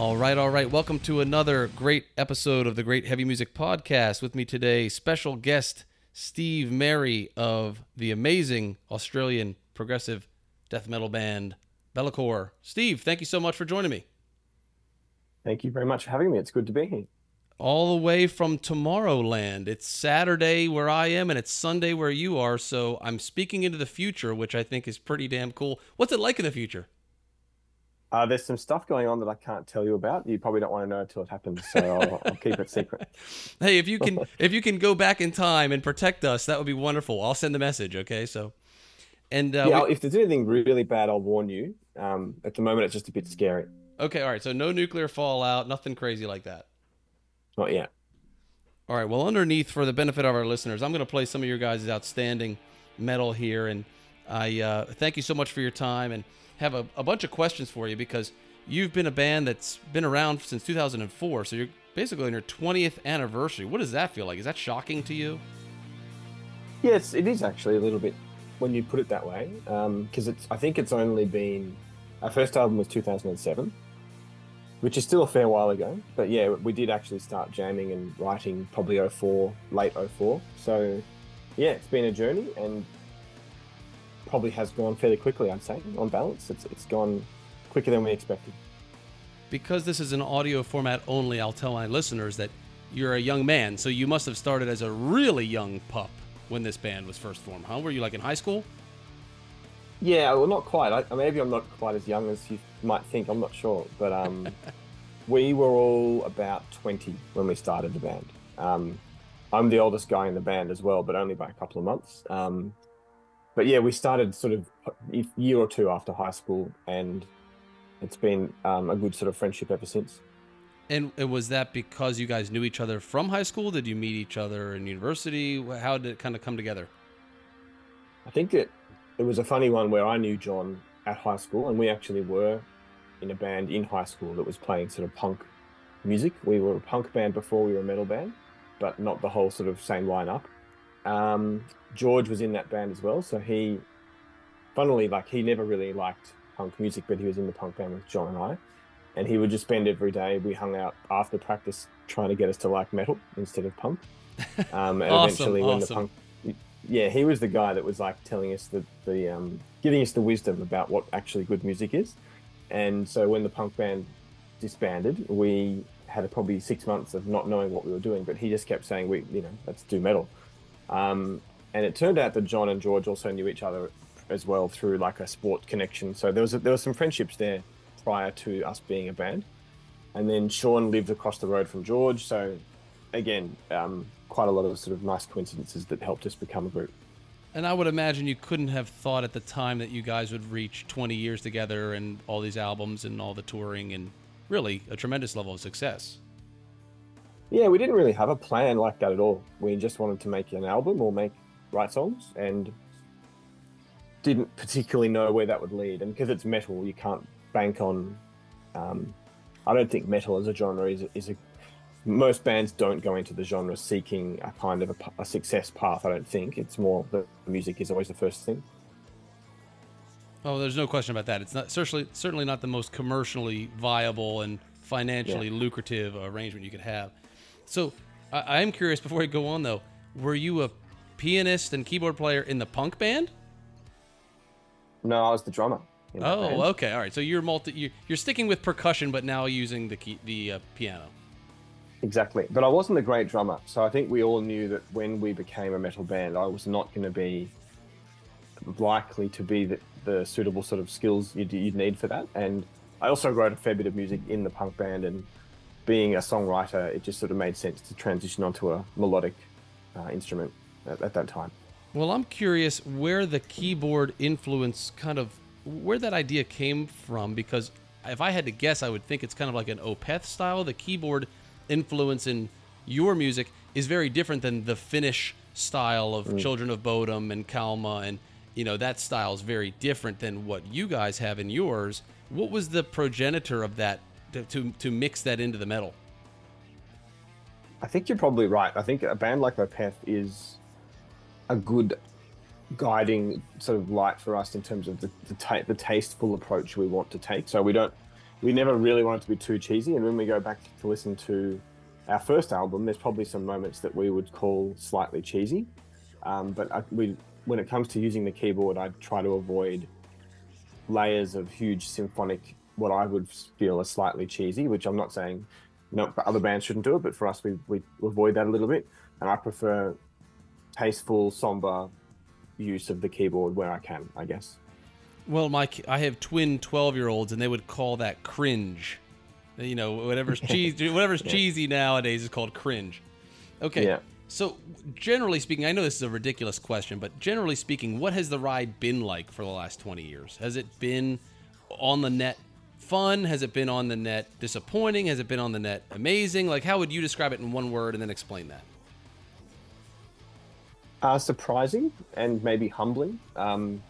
All right, all right. Welcome to another great episode of the Great Heavy Music Podcast. With me today, special guest Steve Merry of the amazing Australian progressive death metal band Be'lakor. Steve, thank you so much for joining me. Thank you very much for having me. It's good to be here. All the way from Tomorrowland. It's Saturday where I am and it's Sunday where you are, so I'm speaking into the future, which I think is pretty damn cool. What's it like in the future? Uh, there's some stuff going on that I can't tell you about. You probably don't want to know until it happens, so I'll, I'll keep it secret. hey, if you can, if you can go back in time and protect us, that would be wonderful. I'll send the message. Okay, so, and uh, yeah, we... if there's anything really bad, I'll warn you. Um, at the moment, it's just a bit scary. Okay, all right. So no nuclear fallout, nothing crazy like that. Not yet. All right. Well, underneath, for the benefit of our listeners, I'm going to play some of your guys' outstanding metal here, and I uh, thank you so much for your time and have a, a bunch of questions for you because you've been a band that's been around since 2004. So you're basically on your 20th anniversary. What does that feel like? Is that shocking to you? Yes, it is actually a little bit when you put it that way. Because um, it's, I think it's only been our first album was 2007, which is still a fair while ago. But yeah, we did actually start jamming and writing probably 04, late 04. So yeah, it's been a journey and probably has gone fairly quickly, I'd say, on balance. It's, it's gone quicker than we expected. Because this is an audio format only, I'll tell my listeners that you're a young man, so you must have started as a really young pup when this band was first formed, huh? Were you like in high school? Yeah, well, not quite. I, maybe I'm not quite as young as you might think. I'm not sure, but um, we were all about 20 when we started the band. Um, I'm the oldest guy in the band as well, but only by a couple of months. Um, but yeah, we started sort of a year or two after high school, and it's been um, a good sort of friendship ever since. And, was that because you guys knew each other from high school? Did you meet each other in university? How did it kind of come together? I think it it was a funny one where I knew John at high school, and we actually were in a band in high school that was playing sort of punk music. We were a punk band before we were a metal band, but not the whole sort of same lineup. Um, George was in that band as well, so he, funnily, like he never really liked punk music, but he was in the punk band with John and I, and he would just spend every day. We hung out after practice trying to get us to like metal instead of punk. Um, and awesome, eventually, when awesome. the punk, yeah, he was the guy that was like telling us the the um, giving us the wisdom about what actually good music is. And so when the punk band disbanded, we had a, probably six months of not knowing what we were doing. But he just kept saying, "We, you know, let's do metal." Um, and it turned out that John and George also knew each other as well through like a sport connection. So there was a, there was some friendships there prior to us being a band. And then Sean lived across the road from George, so again, um, quite a lot of sort of nice coincidences that helped us become a group. And I would imagine you couldn't have thought at the time that you guys would reach 20 years together and all these albums and all the touring and really a tremendous level of success. Yeah, we didn't really have a plan like that at all. We just wanted to make an album or make write songs and didn't particularly know where that would lead. And because it's metal, you can't bank on. Um, I don't think metal as a genre is, is a. Most bands don't go into the genre seeking a kind of a, a success path. I don't think it's more the music is always the first thing. Oh, there's no question about that. It's not certainly certainly not the most commercially viable and financially yeah. lucrative arrangement you could have. So, I, I am curious. Before we go on, though, were you a pianist and keyboard player in the punk band? No, I was the drummer. Oh, band. okay, all right. So you're multi, you're, you're sticking with percussion, but now using the key, the uh, piano. Exactly, but I wasn't a great drummer, so I think we all knew that when we became a metal band, I was not going to be likely to be the, the suitable sort of skills you'd, you'd need for that. And I also wrote a fair bit of music in the punk band, and being a songwriter, it just sort of made sense to transition onto a melodic uh, instrument at, at that time. Well, I'm curious where the keyboard influence kind of where that idea came from because if I had to guess, I would think it's kind of like an Opeth style. The keyboard influence in your music is very different than the Finnish style of mm. Children of Bodom and Kalmah, and you know that style is very different than what you guys have in yours. What was the progenitor of that to, to, to mix that into the metal? I think you're probably right. I think a band like Opeth is a good guiding sort of light for us in terms of the the, ta- the tasteful approach we want to take. So we don't we never really want it to be too cheesy. And when we go back to listen to our first album, there's probably some moments that we would call slightly cheesy. Um, but I, we, when it comes to using the keyboard, I try to avoid layers of huge symphonic, what I would feel is slightly cheesy, which I'm not saying no, other bands shouldn't do it, but for us, we, we avoid that a little bit. And I prefer tasteful, somber use of the keyboard where I can, I guess. Well, Mike, I have twin 12 year olds, and they would call that cringe. You know, whatever's cheesy, whatever's yeah. cheesy nowadays is called cringe. Okay. Yeah. So, generally speaking, I know this is a ridiculous question, but generally speaking, what has the ride been like for the last 20 years? Has it been on the net fun? Has it been on the net disappointing? Has it been on the net amazing? Like, how would you describe it in one word and then explain that? Uh, surprising and maybe humbling. Um,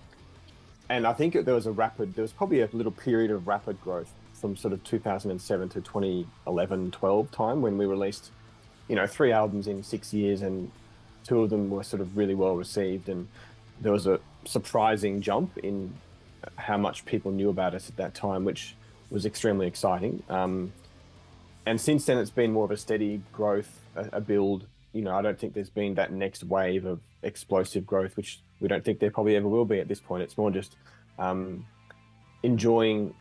and I think there was a rapid, there was probably a little period of rapid growth from sort of 2007 to 2011, 12 time when we released, you know, three albums in six years and two of them were sort of really well received. And there was a surprising jump in how much people knew about us at that time, which was extremely exciting. Um, and since then, it's been more of a steady growth, a, a build you know, I don't think there's been that next wave of explosive growth, which we don't think there probably ever will be at this point. It's more just um, enjoying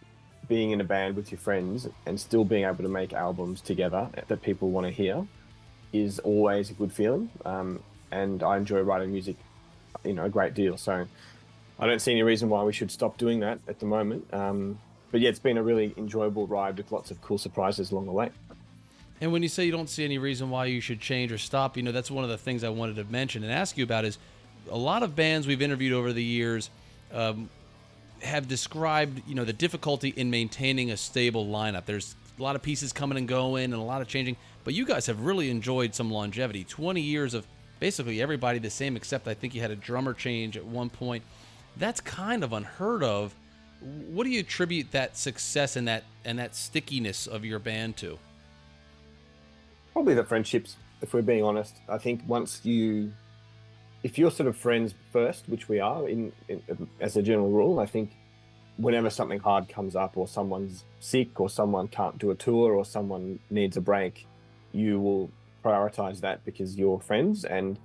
being in a band with your friends and still being able to make albums together that people want to hear is always a good feeling. Um, and I enjoy writing music, you know, a great deal. So I don't see any reason why we should stop doing that at the moment. Um, but yeah, it's been a really enjoyable ride with lots of cool surprises along the way. And when you say you don't see any reason why you should change or stop, you know, that's one of the things I wanted to mention and ask you about is a lot of bands we've interviewed over the years um, have described, you know, the difficulty in maintaining a stable lineup. There's a lot of pieces coming and going and a lot of changing, but you guys have really enjoyed some longevity. 20 years of basically everybody the same, except I think you had a drummer change at one point. That's kind of unheard of. What do you attribute that success and that and that stickiness of your band to? probably the friendships. If we're being honest, I think once you, if you're sort of friends first, which we are in, in as a general rule, I think whenever something hard comes up or someone's sick or someone can't do a tour or someone needs a break, you will prioritize that because you're friends and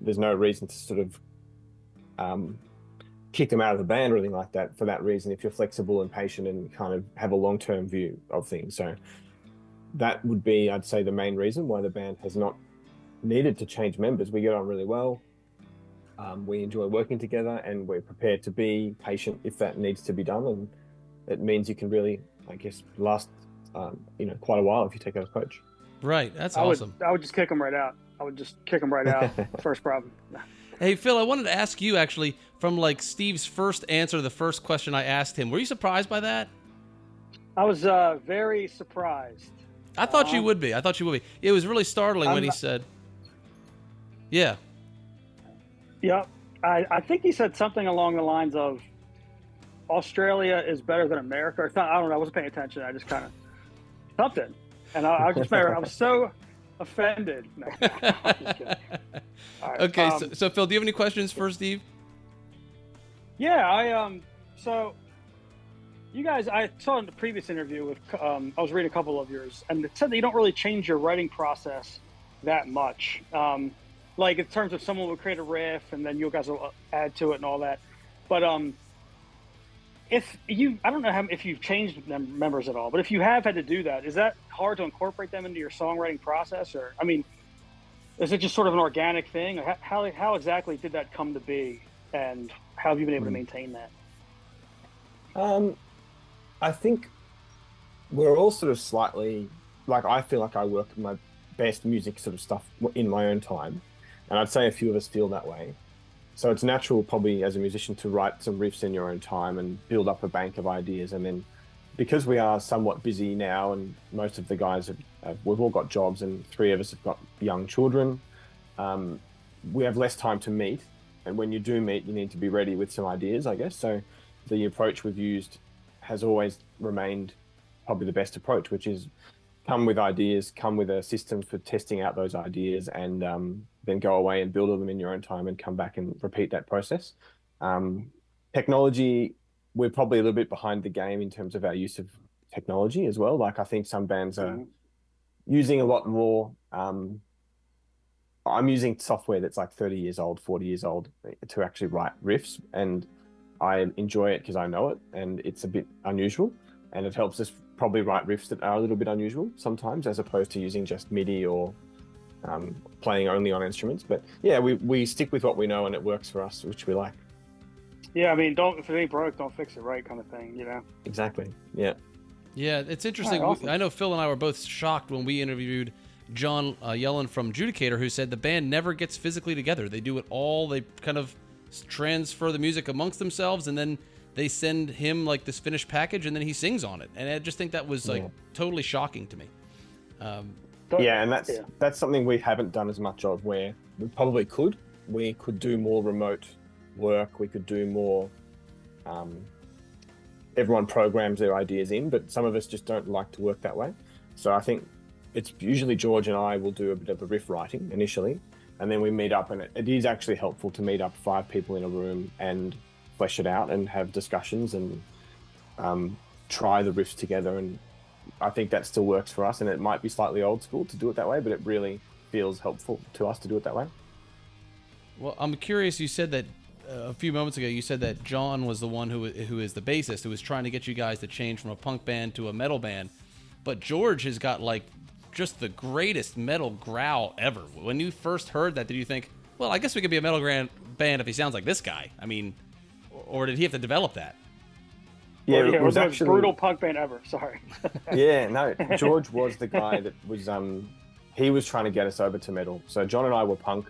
there's no reason to sort of um, kick them out of the band or anything like that for that reason if you're flexible and patient and kind of have a long-term view of things so that would be, I'd say, the main reason why the band has not needed to change members. We get on really well. Um, we enjoy working together, and we're prepared to be patient if that needs to be done. And it means you can really, I guess, last, um, you know, quite a while if you take out a coach. Right. That's I awesome. Would, I would just kick them right out. I would just kick them right out. first problem. Hey Phil, I wanted to ask you actually from like Steve's first answer to the first question I asked him. Were you surprised by that? I was uh, very surprised. I thought you would be. I thought you would be. It was really startling I'm when he not... said, "Yeah." Yep. I, I think he said something along the lines of Australia is better than America. I don't know. I wasn't paying attention. I just kind of something, and I, I just remember I was so offended. No, right, okay, um, so, so Phil, do you have any questions for Steve? Yeah, I um. So you guys, I saw in the previous interview with, um, I was reading a couple of yours, and it said that you don't really change your writing process that much. Um, like in terms of someone will create a riff and then you guys will add to it and all that. But um, if you, I don't know how, if you've changed them members at all, but if you have had to do that, is that hard to incorporate them into your songwriting process? Or, I mean, is it just sort of an organic thing? How, how, how exactly did that come to be? And how have you been able to hmm. maintain that? Um, I think we're all sort of slightly like I feel like I work my best music sort of stuff in my own time, and I'd say a few of us feel that way. So it's natural, probably as a musician, to write some riffs in your own time and build up a bank of ideas, and then because we are somewhat busy now, and most of the guys have, have we've all got jobs, and three of us have got young children. Um, we have less time to meet, and when you do meet, you need to be ready with some ideas, I guess. So the approach we've used has always remained probably the best approach, which is come with ideas, come with a system for testing out those ideas, and um, then go away and build them in your own time and come back and repeat that process. Um, technology, we're probably a little bit behind the game in terms of our use of technology as well. Like I think some bands are Mhm. using a lot more. Um, I'm using software that's like 30 years old, 40 years old to actually write riffs, and I enjoy it because I know it, and it's a bit unusual, and it helps us probably write riffs that are a little bit unusual sometimes, as opposed to using just MIDI or um, playing only on instruments. But yeah, we we stick with what we know, and it works for us, which we like. Yeah, I mean, don't if it ain't broke, don't fix it right, kind of thing. You know. Exactly. Yeah. Yeah, it's interesting. Alright, awesome. I know Phil and I were both shocked when we interviewed John uh, Yelland from Judicator, who said the band never gets physically together. They do it all. They kind of transfer the music amongst themselves, and then they send him like this finished package, and then he sings on it. And I just think that was like Yeah. totally shocking to me. Um, yeah, and that's yeah. that's something we haven't done as much of. Where we probably could. We could do more remote work. We could do more. Um, everyone programs their ideas in, but some of us just don't like to work that way. So I think it's usually George and I will do a bit of the riff writing initially, and then we meet up. And it, it is actually helpful to meet up five people in a room and flesh it out and have discussions and um, try the riffs together and I think that still works for us, and it might be slightly old school to do it that way, but it really feels helpful to us to do it that way. well, I'm curious. You said that a few moments ago. You said that John was the one who who is the bassist who was trying to get you guys to change from a punk band to a metal band, but George has got like just the greatest metal growl ever. When you first heard that, did you think, well, I guess we could be a metal grand band if he sounds like this guy? I mean, or did he have to develop that? Yeah, Well, it was the most brutal punk band ever. Sorry. yeah, no, George was the guy that was um he was trying to get us over to metal. So John and I were punk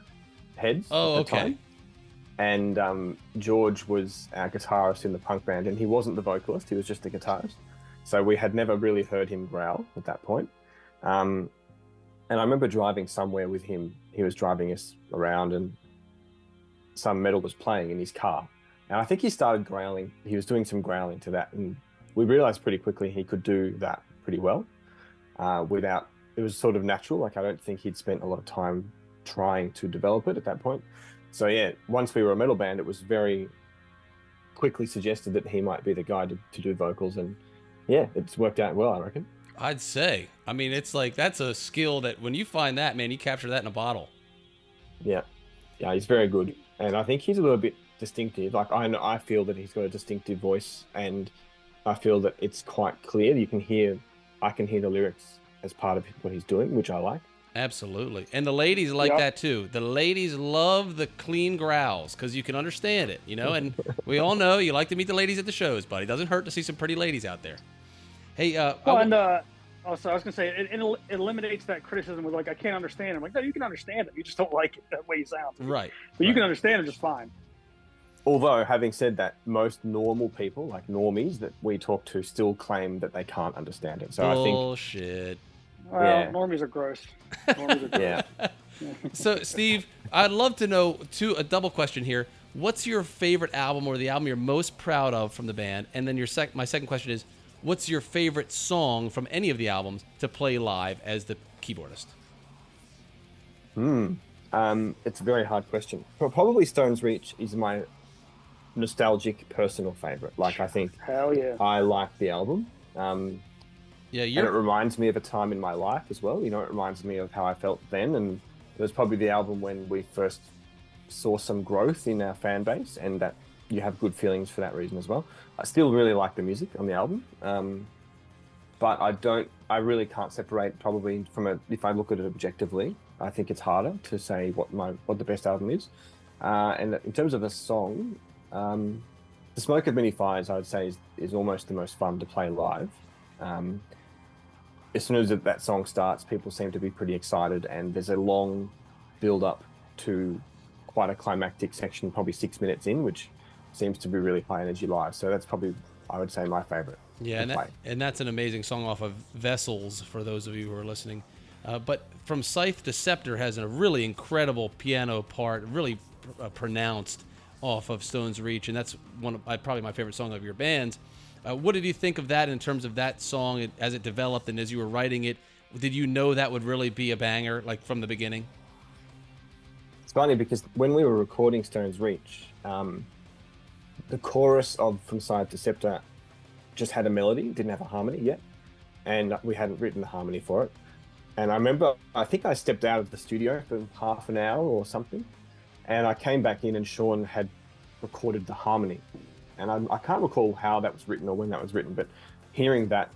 heads. Oh, at the okay. time. And um, George was our guitarist in the punk band, and he wasn't the vocalist; he was just the guitarist. So we had never really heard him growl at that point. Um, and I remember driving somewhere with him. He was driving us around, and some metal was playing in his car. And I think he started growling. He was doing some growling to that, and we realized pretty quickly he could do that pretty well uh, without. It was sort of natural. Like I don't think he'd spent a lot of time trying to develop it at that point. So yeah, once we were a metal band, it was very quickly suggested that he might be the guy to, to do vocals, and yeah, it's worked out well, I reckon. I'd say. I mean, it's like that's a skill that when you find that, man, you capture that in a bottle. Yeah, yeah, he's very good, and I think he's a little bit distinctive. Like I I feel that he's got a distinctive voice, and I feel that it's quite clear. You can hear, I can hear the lyrics as part of what he's doing, which I like. Absolutely. And the ladies like Yep. that too. The ladies love the clean growls because you can understand it, you know? And we all know you like to meet the ladies at the shows, but it doesn't hurt to see some pretty ladies out there. Hey, uh, I Well, wa- and uh, also I was gonna say it, it, eliminates that criticism with like I can't understand. it. I'm like, no, you can understand it. You just don't like it that way you sound. right. But you can understand it just fine. Although, having said that, most normal people, like normies that we talk to, still claim that they can't understand it. So I think, Bullshit. Well, Yeah. normies are gross. Normies are gross. yeah, So, Steve, I'd love to know two a double question here. What's your favorite album or the album you're most proud of from the band? And then your sec- my second question is, what's your favorite song from any of the albums to play live as the keyboardist? Hmm. Um, it's a very hard question. Probably Stone's Reach is my nostalgic personal favorite. Like I think Hell yeah. I like the album. Um, Yeah, and it reminds me of a time in my life as well. You know, it reminds me of how I felt then, and it was probably the album when we first saw some growth in our fan base, and that you have good feelings for that reason as well. I still really like the music on the album, um, but I don't. I really can't separate probably from a. If I look at it objectively, I think it's harder to say what my what the best album is. Uh, and in terms of a song, um, the Smoke of Many Fires, I would say, is, is almost the most fun to play live. Um, as soon as that song starts, people seem to be pretty excited, and there's a long build up to quite a climactic section, probably six minutes in, which seems to be really high energy live. So that's probably, I would say, my favorite. Yeah, and, that, and that's an amazing song off of Vessels for those of you who are listening. Uh, but from Scythe to Scepter has a really incredible piano part, really pr- uh, pronounced off of Stone's Reach, and that's one of probably my favorite song of your band's. Uh, what did you think of that in terms of that song as it developed and as you were writing it? Did you know that would really be a banger, like from the beginning? It's funny because when we were recording Stone's Reach, um, the chorus of From Scythe to Scepter just had a melody, didn't have a harmony yet. and we hadn't written the harmony for it. And I remember, I think I stepped out of the studio for half an hour or something, and I came back in, and Sean had recorded the harmony. And I, I can't recall how that was written or when that was written, but hearing that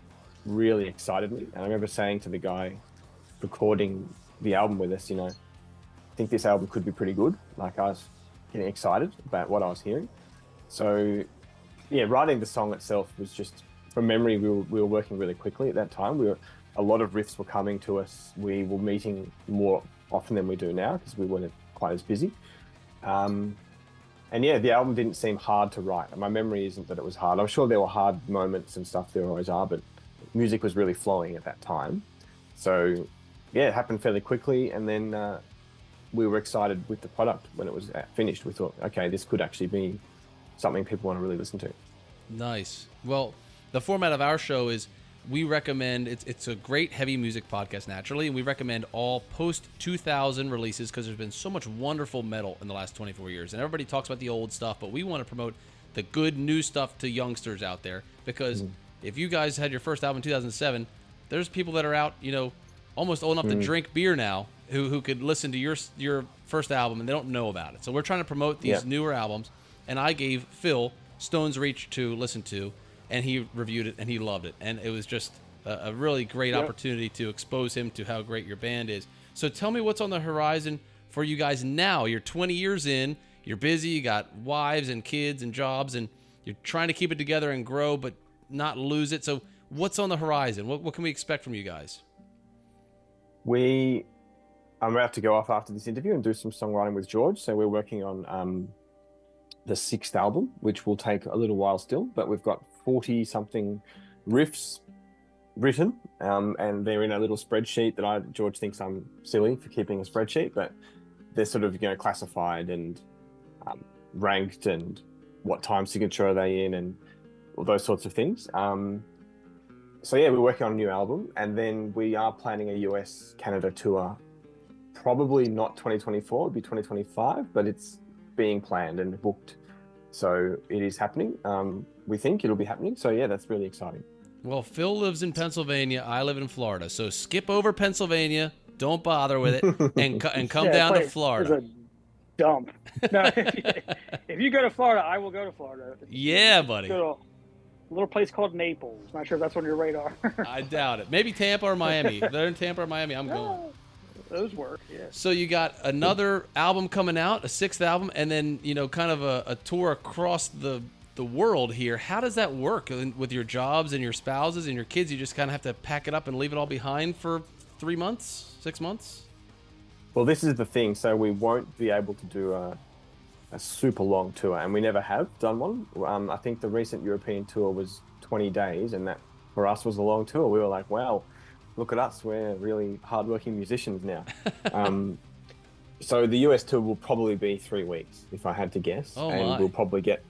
really excited me. And I remember saying to the guy recording the album with us, you know, I think this album could be pretty good. Like I was getting excited about what I was hearing. So, yeah, writing the song itself was just from memory. We were, we were working really quickly at that time. We were a lot of riffs were coming to us. We were meeting more often than we do now because we weren't quite as busy. Um, and yeah, the album didn't seem hard to write. My memory isn't that it was hard. I'm sure there were hard moments and stuff. There always are, but music was really flowing at that time. So yeah, it happened fairly quickly, and then uh, we were excited with the product when it was finished. We thought, okay, this could actually be something people want to really listen to. Nice. Well, the format of our show is we recommend it's it's a great heavy music podcast naturally, and we recommend all post 2000 releases because there's been so much wonderful metal in the last 24 years, and everybody talks about the old stuff, but we want to promote the good new stuff to youngsters out there because mm. if you guys had your first album in 2007, there's people that are out, you know, almost old enough mm. to drink beer now who who could listen to your your first album and they don't know about it. So we're trying to promote these yeah. newer albums, and I gave Phil Stone's Reach to listen to and he reviewed it and he loved it, and it was just a, a really great yep. opportunity to expose him to how great your band is. So tell me what's on the horizon for you guys now. You're 20 years in, you're busy, you got wives and kids and jobs, and you're trying to keep it together and grow, but not lose it. So what's on the horizon? What, what can we expect from you guys? We, I'm about to go off after this interview and do some songwriting with George. So we're working on um, the sixth album, which will take a little while still, but we've got 40 something riffs written um, and they're in a little spreadsheet that I George thinks I'm silly for keeping a spreadsheet, but they're sort of you know classified and um, ranked and what time signature are they in and all those sorts of things. Um, so yeah, we're working on a new album and then we are planning a US Canada tour. Probably not 2024, it'll be 2025, but it's being planned and booked. So it is happening. Um, we think it'll be happening. So yeah, that's really exciting. Well, Phil lives in Pennsylvania. I live in Florida. So skip over Pennsylvania. Don't bother with it, and and come yeah, down to Florida. dump. No, if you, if you, go to Florida, I will go to Florida. Yeah, buddy. a little place called Naples. Not sure if that's on your radar. I doubt it. Maybe Tampa or Miami. they're in Tampa or Miami, I'm going. Those work, yeah. So you got another album coming out, a sixth album, and then you know, kind of a, a tour across the the world here. How does that work with your jobs and your spouses and your kids? You just kind of have to pack it up and leave it all behind for three months, six months. Well, this is the thing. So we won't be able to do a, a super long tour, and we never have done one. Um, I think the recent European tour was 20 days, and that for us was a long tour. We were like, wow, look at us. We're really hardworking musicians now. um, so the US tour will probably be three weeks, if I had to guess, oh and my. we'll probably get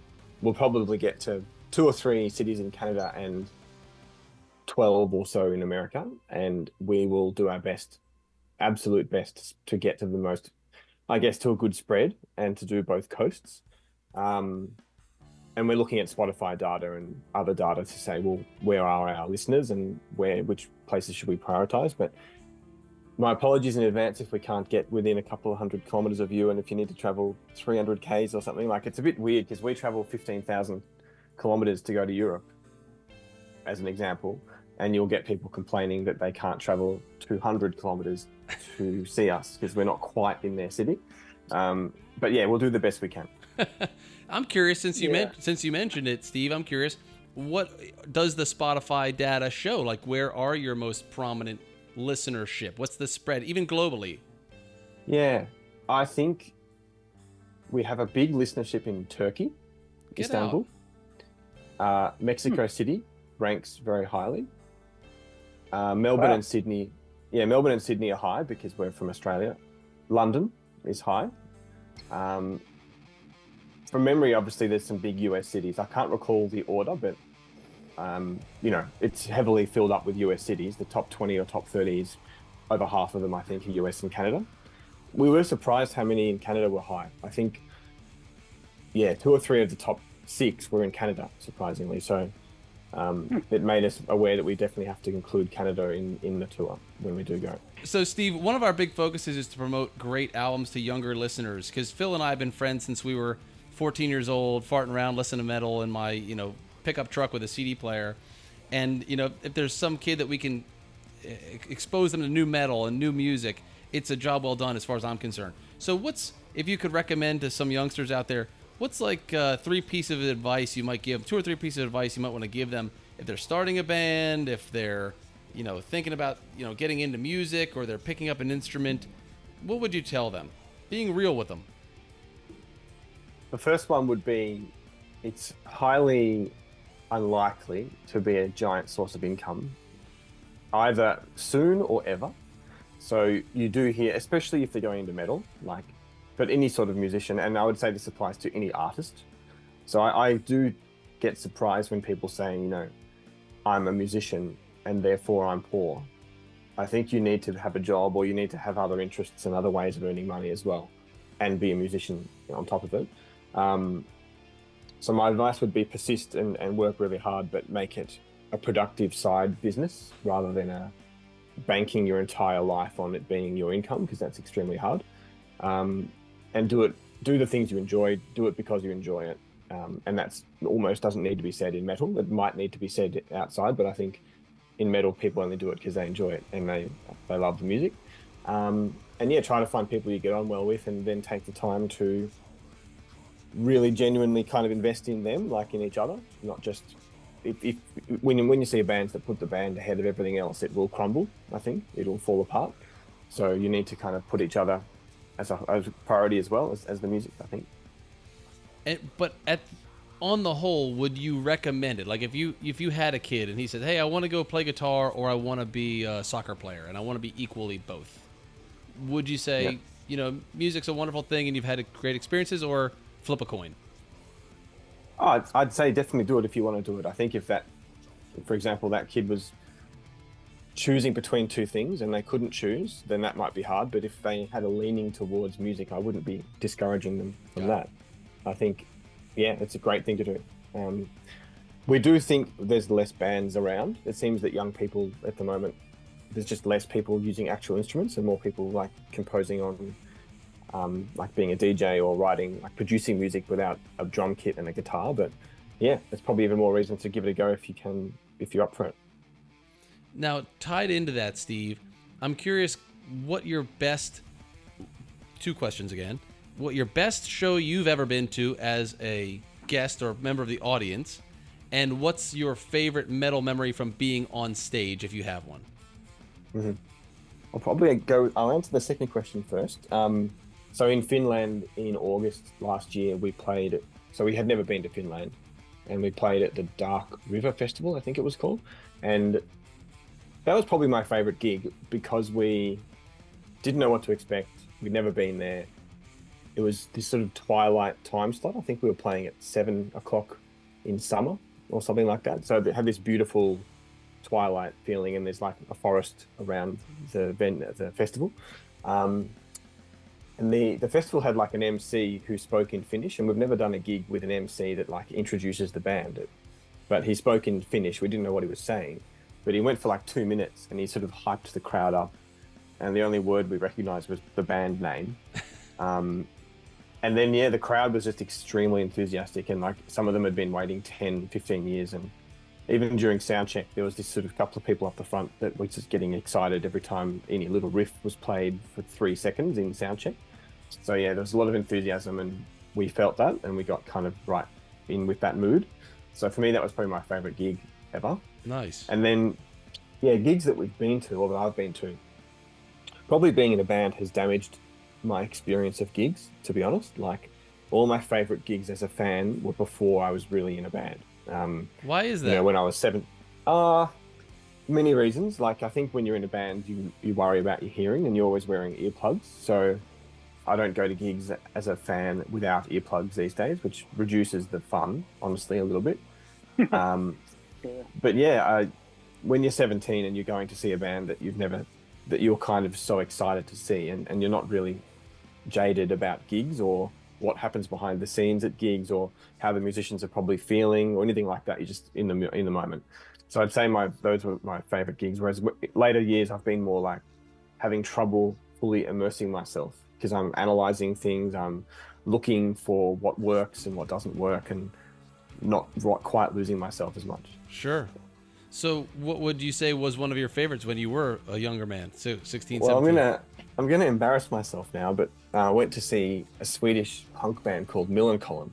we'll probably get to two or three cities in Canada and 12 or so in America. And we will do our best, absolute best to get to the most, I guess, to a good spread and to do both coasts. Um, and we're looking at Spotify data and other data to say, well, where are our listeners and where, which places should we prioritize? But my apologies in advance if we can't get within a couple of hundred kilometers of you and if you need to travel 300 k's or something. Like it's a bit weird because we travel 15,000 kilometers to go to Europe as an example and you'll get people complaining that they can't travel 200 kilometers to see us because we're not quite in their city. Um, but yeah we'll do the best we can I'm curious since you yeah. men- since you mentioned it Steve I'm curious what does the Spotify data show like where are your most prominent listenership? What's the spread, even globally? Yeah, I think we have a big listenership in Turkey, Get Istanbul. Uh, Mexico hmm. City ranks very highly. Uh, Melbourne wow. and Sydney, yeah, Melbourne and Sydney are high because we're from Australia. London is high. Um, from memory, obviously, there's some big US cities. I can't recall the order, but um, you know, it's heavily filled up with US cities. The top 20 or top 30 is over half of them, I think, are US and Canada. We were surprised how many in Canada were high. I think, yeah, two or three of the top six were in Canada, surprisingly. So, um, it made us aware that we definitely have to include Canada in, in the tour when we do go. So, Steve, one of our big focuses is to promote great albums to younger listeners because Phil and I have been friends since we were 14 years old, farting around, listening to metal in my you know pickup truck with a CD player. And you know, if there's some kid that we can expose them to new metal and new music, it's a job well done as far as I'm concerned. So, what's if you could recommend to some youngsters out there? What's like uh, three pieces of advice you might give? Two or three pieces of advice you might want to give them if they're starting a band, if they're you know thinking about you know getting into music or they're picking up an instrument. What would you tell them? Being real with them. The first one would be it's highly unlikely to be a giant source of income, either soon or ever. So you do hear, especially if they're going into metal, like, but any sort of musician, and I would say this applies to any artist. So I, I do get surprised when people say, you know, I'm a musician and therefore I'm poor. I think you need to have a job or you need to have other interests and other ways of earning money as well and be a musician on top of it. Um, so my advice would be persist and, and work really hard, but make it a productive side business rather than a banking your entire life on it being your income because that's extremely hard. Um, and do it, do the things you enjoy, do it because you enjoy it. Um, and that's almost doesn't need to be said in metal. It might need to be said outside, but I think in metal people only do it because they enjoy it and they they love the music. Um, and yeah, try to find people you get on well with, and then take the time to really genuinely kind of invest in them, like in each other, not just if, if when when you see bands that put the band ahead of everything else, it will crumble. I think it'll fall apart. So you need to kind of put each other as a, as a priority as well as, as the music. I think. And, but at on the whole, would you recommend it? Like if you if you had a kid and he said, "Hey, I want to go play guitar or I want to be a soccer player and I want to be equally both," would you say, yeah. you know, music's a wonderful thing and you've had great experiences, or flip a coin? Oh, I'd, I'd say definitely do it if you want to do it. I think if that, for example, that kid was choosing between two things and they couldn't choose, then that might be hard. But if they had a leaning towards music, I wouldn't be discouraging them from that. I think, yeah, it's a great thing to do. Um, we do think there's less bands around. It seems that young people at the moment, there's just less people using actual instruments and more people like composing on um, like being a DJ or writing, like producing music without a drum kit and a guitar. But yeah, it's probably even more reason to give it a go if you can, if you're up for it. Now, tied into that, Steve, I'm curious what your best two questions again. What your best show you've ever been to as a guest or member of the audience, and what's your favorite metal memory from being on stage if you have one? Mm-hmm. I'll probably go. I'll answer the second question first. Um, so in Finland in August last year, we played. So we had never been to Finland, and we played at the Dark River Festival, I think it was called, and that was probably my favorite gig because we didn't know what to expect. We'd never been there. It was this sort of twilight time slot. I think we were playing at seven o'clock in summer or something like that. So it had this beautiful twilight feeling, and there's like a forest around the event, the festival. Um, and the the festival had like an MC who spoke in Finnish, and we've never done a gig with an MC that like introduces the band. But he spoke in Finnish. We didn't know what he was saying, but he went for like two minutes, and he sort of hyped the crowd up. And the only word we recognised was the band name. Um, and then yeah, the crowd was just extremely enthusiastic, and like some of them had been waiting 10, 15 years, and even during sound check, there was this sort of couple of people up the front that were just getting excited every time any little riff was played for three seconds in sound check. So yeah, there was a lot of enthusiasm, and we felt that, and we got kind of right in with that mood. So for me, that was probably my favorite gig ever. Nice. And then, yeah, gigs that we've been to or that I've been to. Probably being in a band has damaged my experience of gigs. To be honest, like all my favorite gigs as a fan were before I was really in a band. Um, Why is that? You know, when I was seven. Uh, many reasons. Like I think when you're in a band, you you worry about your hearing, and you're always wearing earplugs. So I don't go to gigs as a fan without earplugs these days, which reduces the fun, honestly, a little bit. um, yeah. But yeah, uh, when you're 17 and you're going to see a band that you've never, that you're kind of so excited to see, and, and you're not really jaded about gigs or what happens behind the scenes at gigs or how the musicians are probably feeling or anything like that. You're just in the in the moment. So I'd say my those were my favorite gigs. Whereas later years, I've been more like having trouble fully immersing myself because I'm analyzing things. I'm looking for what works and what doesn't work, and not quite losing myself as much. Sure. So, what would you say was one of your favorites when you were a younger man, so 16, well, 17? I'm gonna I'm gonna embarrass myself now, but uh, I went to see a Swedish punk band called Millencolin.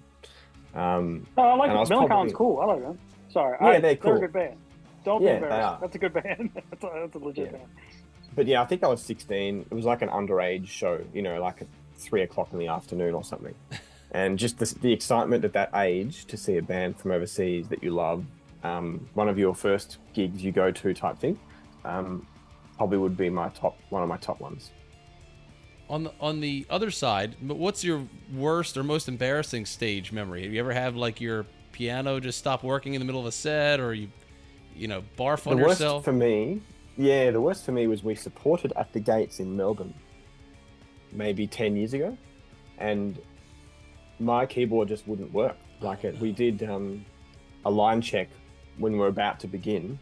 Um, oh, I like it. Millencolin's cool. I like them. Sorry, yeah, I, they're cool. They're a good band. Don't yeah, be embarrassed. That's a good band. that's, a, that's a legit yeah. band. But yeah, I think I was 16. It was like an underage show, you know, like at three o'clock in the afternoon or something. and just the, the excitement at that age to see a band from overseas that you love um, one of your first gigs you go to type thing, um, probably would be my top one of my top ones. On the on the other side, what's your worst or most embarrassing stage memory? Have you ever had like your piano just stop working in the middle of a set, or you, you know, barf on the yourself? worst for me, yeah, the worst for me was we supported at the gates in Melbourne, maybe ten years ago, and my keyboard just wouldn't work. Like it, we did um, a line check when we were about to begin,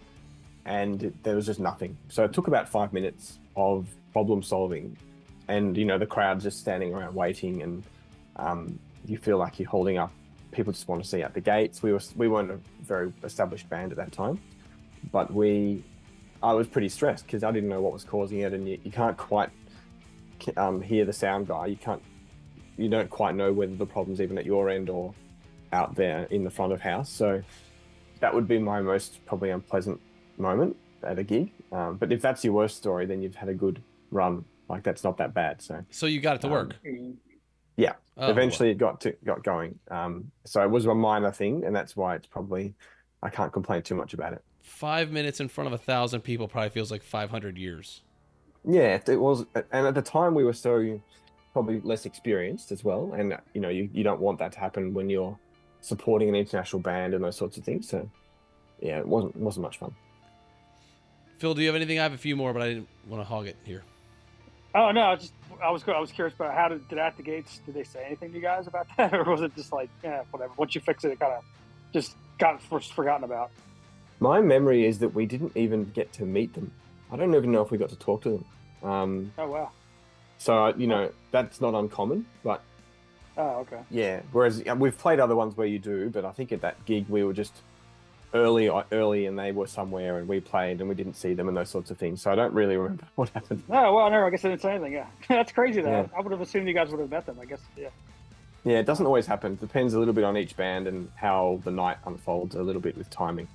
and there was just nothing. So it took about five minutes of problem solving, and you know the crowd's just standing around waiting, and um, you feel like you're holding up. People just want to see out the gates. We were we weren't a very established band at that time, but we, I was pretty stressed because I didn't know what was causing it, and you, you can't quite um, hear the sound guy. You can't, you don't quite know whether the problem's even at your end or out there in the front of house. So that would be my most probably unpleasant moment at a gig. Um, but if that's your worst story, then you've had a good run. Like that's not that bad. So so you got it to um, work. Yeah. Oh, Eventually, it got to got going. Um, so it was a minor thing, and that's why it's probably I can't complain too much about it. Five minutes in front of a thousand people probably feels like five hundred years. Yeah, it was, and at the time we were so probably less experienced as well, and you know you, you don't want that to happen when you're supporting an international band and those sorts of things. So, yeah, it wasn't wasn't much fun. Phil, do you have anything? I have a few more, but I didn't want to hog it here. Oh no, I just I was I was curious about how did, did at the gates did they say anything to you guys about that, or was it just like yeah whatever? Once you fix it, it kind of just got forgotten about. My memory is that we didn't even get to meet them. I don't even know if we got to talk to them. Um, oh wow! So you know that's not uncommon, but Oh, okay. Yeah. Whereas we've played other ones where you do, but I think at that gig we were just early, uh, early, and they were somewhere, and we played, and we didn't see them, and those sorts of things. So I don't really remember what happened. Oh well, no, I guess I didn't say anything. Yeah, that's crazy though. Yeah. I would have assumed you guys would have met them. I guess. Yeah. Yeah, it doesn't always happen. It depends a little bit on each band and how the night unfolds a little bit with timing.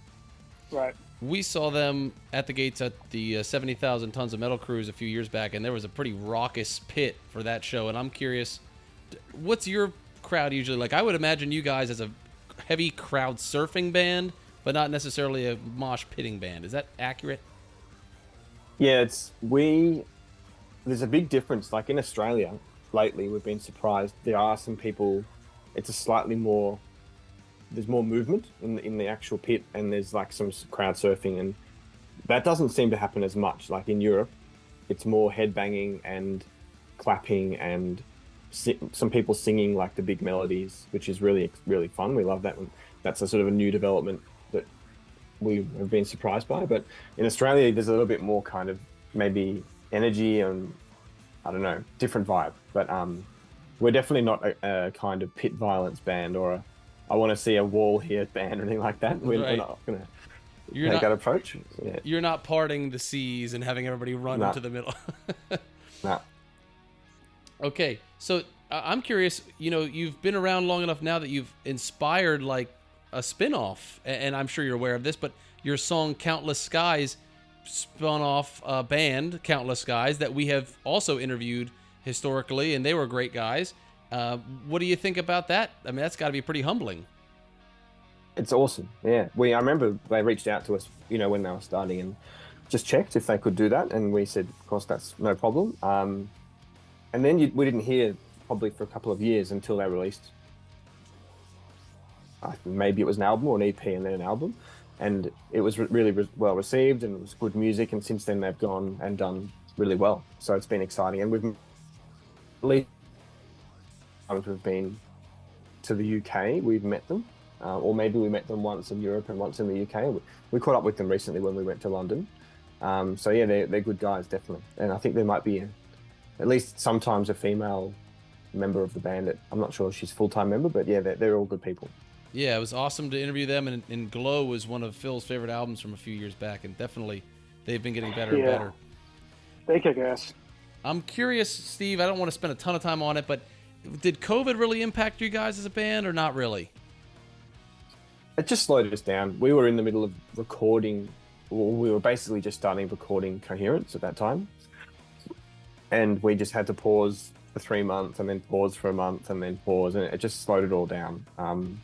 Right. We saw them at the gates at the uh, 70,000 Tons of Metal Cruise a few years back, and there was a pretty raucous pit for that show. And I'm curious, what's your crowd usually like? I would imagine you guys as a heavy crowd surfing band, but not necessarily a mosh pitting band. Is that accurate? Yeah, it's we. There's a big difference. Like in Australia, lately we've been surprised. There are some people. It's a slightly more. There's more movement in the, in the actual pit, and there's like some crowd surfing, and that doesn't seem to happen as much. Like in Europe, it's more head banging and clapping and some people singing like the big melodies, which is really really fun. We love that one. That's a sort of a new development that we have been surprised by. But in Australia, there's a little bit more kind of maybe energy and I don't know, different vibe. But um, we're definitely not a, a kind of pit violence band or a I want to see a wall here band or anything like that. We're, right. we're not gonna you're take not, that approach. Yeah. You're not parting the seas and having everybody run into the middle. no. Okay, so I'm curious. You know, you've been around long enough now that you've inspired like a spin-off, and I'm sure you're aware of this. But your song "Countless Skies" spun off a band, Countless Skies, that we have also interviewed historically, and they were great guys. Uh, what do you think about that? I mean, that's got to be pretty humbling. It's awesome. Yeah, we. I remember they reached out to us, you know, when they were starting, and just checked if they could do that, and we said, of course, that's no problem. Um, and then you, we didn't hear probably for a couple of years until they released. Uh, maybe it was an album or an EP and then an album, and it was re- really re- well received and it was good music. And since then they've gone and done really well. So it's been exciting, and we've released times we've been to the UK, we've met them, uh, or maybe we met them once in Europe and once in the UK. We, we caught up with them recently when we went to London. Um, so yeah, they're, they're good guys, definitely. And I think there might be a, at least sometimes a female member of the band. That I'm not sure if she's full time member, but yeah, they're, they're all good people. Yeah, it was awesome to interview them, and, and Glow was one of Phil's favorite albums from a few years back, and definitely they've been getting better Yeah. and better. They kick ass. I'm curious, Steve. I don't want to spend a ton of time on it, but did COVID really impact you guys as a band, or not really? It just slowed us down. We were in the middle of recording. We were basically just starting recording Coherence at that time, and we just had to pause for three months, and then pause for a month, and then pause, and it just slowed it all down. Um,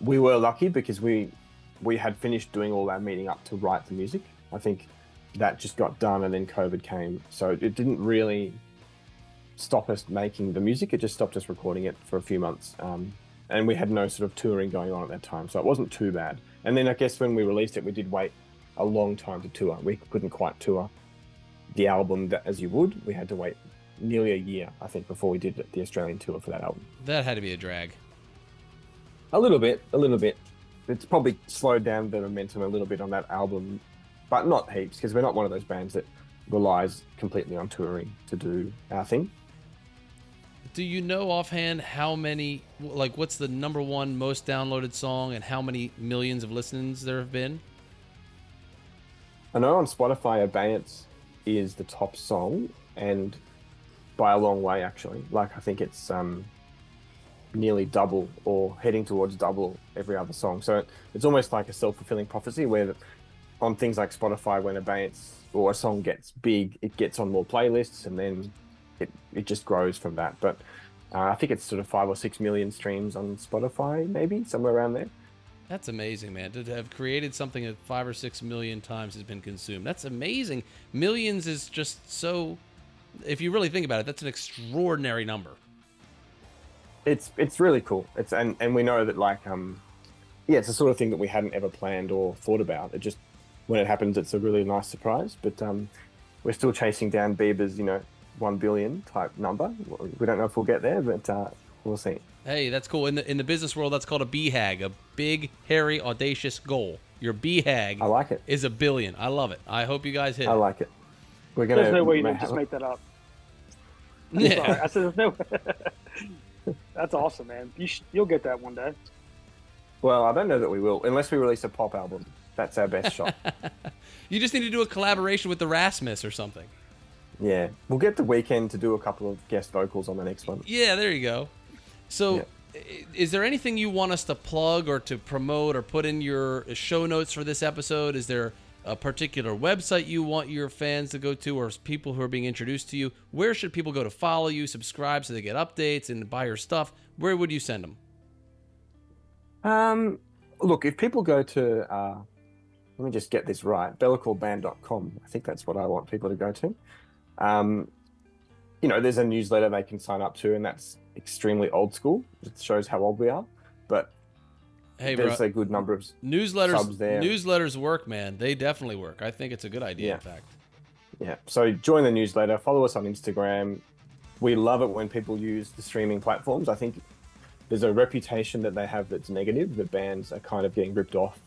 we were lucky because we we had finished doing all our meeting up to write the music. I think that just got done, and then COVID came, so it didn't really stop us making the music. It just stopped us recording it for a few months. Um, and we had no sort of touring going on at that time, so it wasn't too bad. And then I guess when we released it, we did wait a long time to tour. We couldn't quite tour the album that, as you would. We had to wait nearly a year, I think, before we did the Australian tour for that album. That had to be a drag. A little bit, a little bit. It's probably slowed down the momentum a little bit on that album, but not heaps because we're not one of those bands that relies completely on touring to do our thing. Do you know offhand how many, like, what's the number one most downloaded song and how many millions of listens there have been? I know on Spotify, Abeyance is the top song, and by a long way, actually. Like, I think it's um, nearly double or heading towards double every other song. So it's almost like a self fulfilling prophecy where on things like Spotify, when Abeyance or a song gets big, it gets on more playlists and then it, it just grows from that. But uh, I think it's sort of five or six million streams on Spotify, maybe somewhere around there. That's amazing, man. To have created something that five or six million times has been consumed. That's amazing. Millions is just so. If you really think about it, that's an extraordinary number. it's it's really cool. It's and and we know that like um yeah, it's the sort of thing that we hadn't ever planned or thought about. It just when it happens, it's a really nice surprise. But um, we're still chasing down Bieber's you know one billion type number. We don't know if we'll get there, but uh, we'll see. Hey, that's cool. In the in the business world, that's called a BHAG, a big, hairy, audacious goal. Your BHAG I like it. is a billion. I love it. I hope you guys hit I like it. We're gonna There's no way you ma- can just make that up. Yeah. Sorry, I said there's no. That's awesome, man. You sh- you'll get that one day. Well, I don't know that we will unless we release a pop album. That's our best shot. You just need to do a collaboration with the Rasmus or something. Yeah, we'll get the Weeknd to do a couple of guest vocals on the next one. Yeah, there you go. So, Yeah. is there anything you want us to plug or to promote or put in your show notes for this episode? Is there a particular website you want your fans to go to or people who are being introduced to you? Where should people go to follow you, subscribe so they get updates and buy your stuff? Where would you send them? Um, look, if people go to, uh, let me just get this right, belakorband.com, I think that's what I want people to go to. Um, you know, there's a newsletter they can sign up to, and that's extremely old school. It shows how old we are, but Hey, bro. there's a good number of. Newsletters subs there. newsletters work, man. They definitely work. I think it's a good idea, Yeah. in fact. Yeah, so join the newsletter, follow us on Instagram. We love it when people use the streaming platforms. I think there's a reputation that they have that's negative. The bands are kind of getting ripped off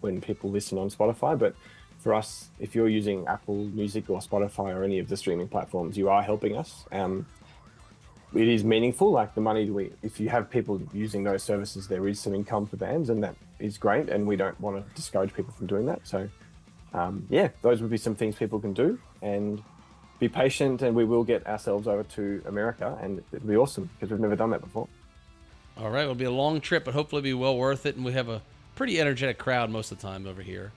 when people listen on Spotify. But for us, if you're using Apple Music or Spotify or any of the streaming platforms, you are helping us. Um, it is meaningful. Like the money we, if you have people using those services, there is some income for bands, and that is great. And we don't want to discourage people from doing that. So, um, yeah, those would be some things people can do, and be patient, and we will get ourselves over to America, and it'll be awesome because we've never done that before. All right, it'll be a long trip, but hopefully it'll be well worth it. And we have a pretty energetic crowd most of the time over here.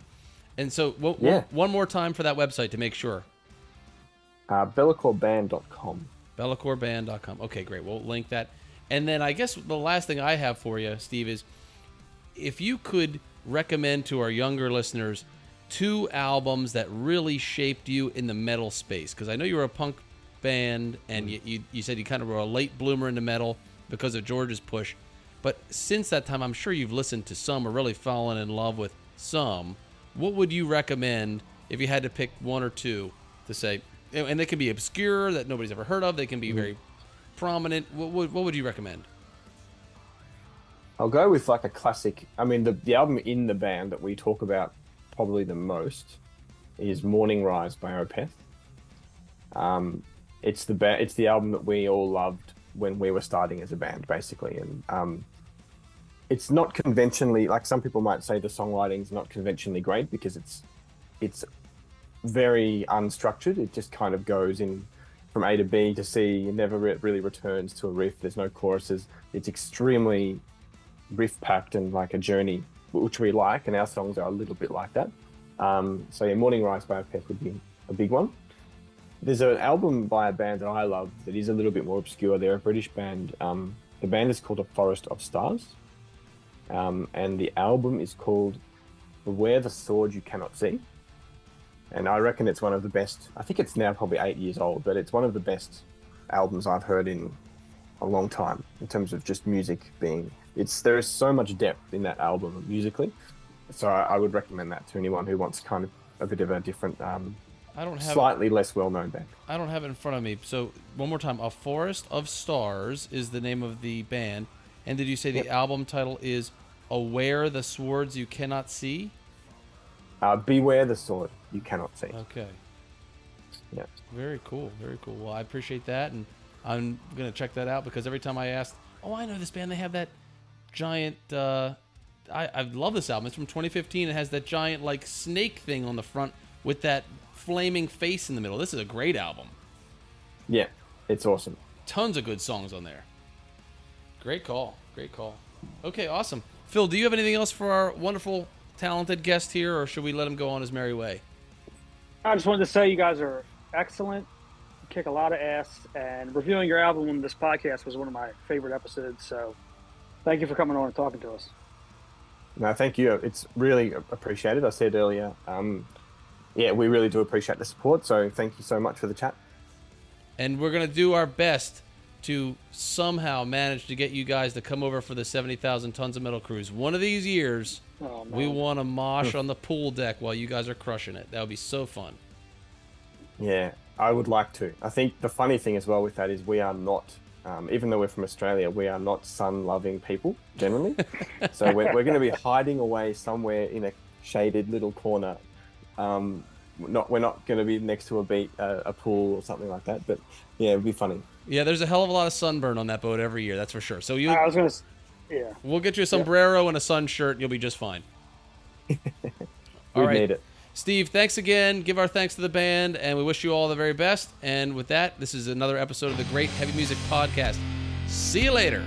And so, one- Yeah. one more time for that website to make sure. Uh, belakorband.com. belakorband.com. Okay, great. We'll link that. And then I guess the last thing I have for you, Steve, is if you could recommend to our younger listeners two albums that really shaped you in the metal space, because I know you were a punk band and you, you, you said you kind of were a late bloomer into metal because of George's push. But since that time, I'm sure you've listened to some or really fallen in love with some. What would you recommend if you had to pick one or two to say? And they can be obscure that nobody's ever heard of. They can be very prominent? What would what would you recommend? I'll go with like a classic. I mean, the the album in the band that we talk about probably the most is Morningrise by Opeth. Um, it's the ba- it's the album that we all loved when we were starting as a band, basically, and um, it's not conventionally like some people might say the songwriting's not conventionally great because it's it's very unstructured. It just kind of goes in from A to B to C. It never re- really returns to a riff. There's no choruses. It's extremely riff packed and like a journey, which we like, and our songs are a little bit like that. Um, so yeah, Morningrise by Opeth would be a big one. There's an album by a band that I love that is a little bit more obscure. They're a British band. Um, the band is called A Forest of Stars, um, and the album is called Beware the Sword You Cannot See. And I reckon it's one of the best. I think it's now probably eight years old, but it's one of the best albums I've heard in a long time in terms of just music being. It's there is so much depth in that album musically, so I, I would recommend that to anyone who wants kind of a bit of a different, um, I don't have slightly less well-known band. I don't have it in front of me. So one more time, A Forest of Stars is the name of the band. And did you say the album title is Aware the Swords You Cannot See? Uh, Beware the sword you cannot see. Okay. Yeah. Very cool. Very cool. Well, I appreciate that, and I'm gonna check that out because every time I ask, oh, I know this band. They have that giant. Uh, I I love this album. It's from 2015. It has that giant like snake thing on the front with that flaming face in the middle. This is a great album. Yeah, it's awesome. Tons of good songs on there. Great call. Great call. Okay, awesome. Phil, do you have anything else for our wonderful, talented guest here, or should we let him go on his merry way? I just wanted to say you guys are excellent, kick a lot of ass, and reviewing your album on this podcast was one of my favorite episodes. So, thank you for coming on and talking to us. No, thank you. It's really appreciated. I said earlier, um, yeah, we really do appreciate the support. So thank you so much for the chat. and we're gonna do our best to somehow manage to get you guys to come over for the 70,000 tons of metal cruise. One of these years, Oh, we want to mosh on the pool deck while you guys are crushing it. That would be so fun. Yeah, I would like to. I think the funny thing as well with that is we are not, um, even though we're from Australia, we are not sun-loving people generally. so we're, we're going to be hiding away somewhere in a shaded little corner. Um, not we're not going to be next to a beach, uh, a pool or something like that. But yeah, it'd be funny. Yeah, there's a hell of a lot of sunburn on that boat every year. That's for sure. So you, I was gonna, yeah. we'll get you a sombrero and a sun shirt. You'll be just fine. We All right. need it. Steve, thanks again. Give our thanks to the band, and we wish you all the very best. And with that, this is another episode of the Great Heavy Music Podcast. See you later.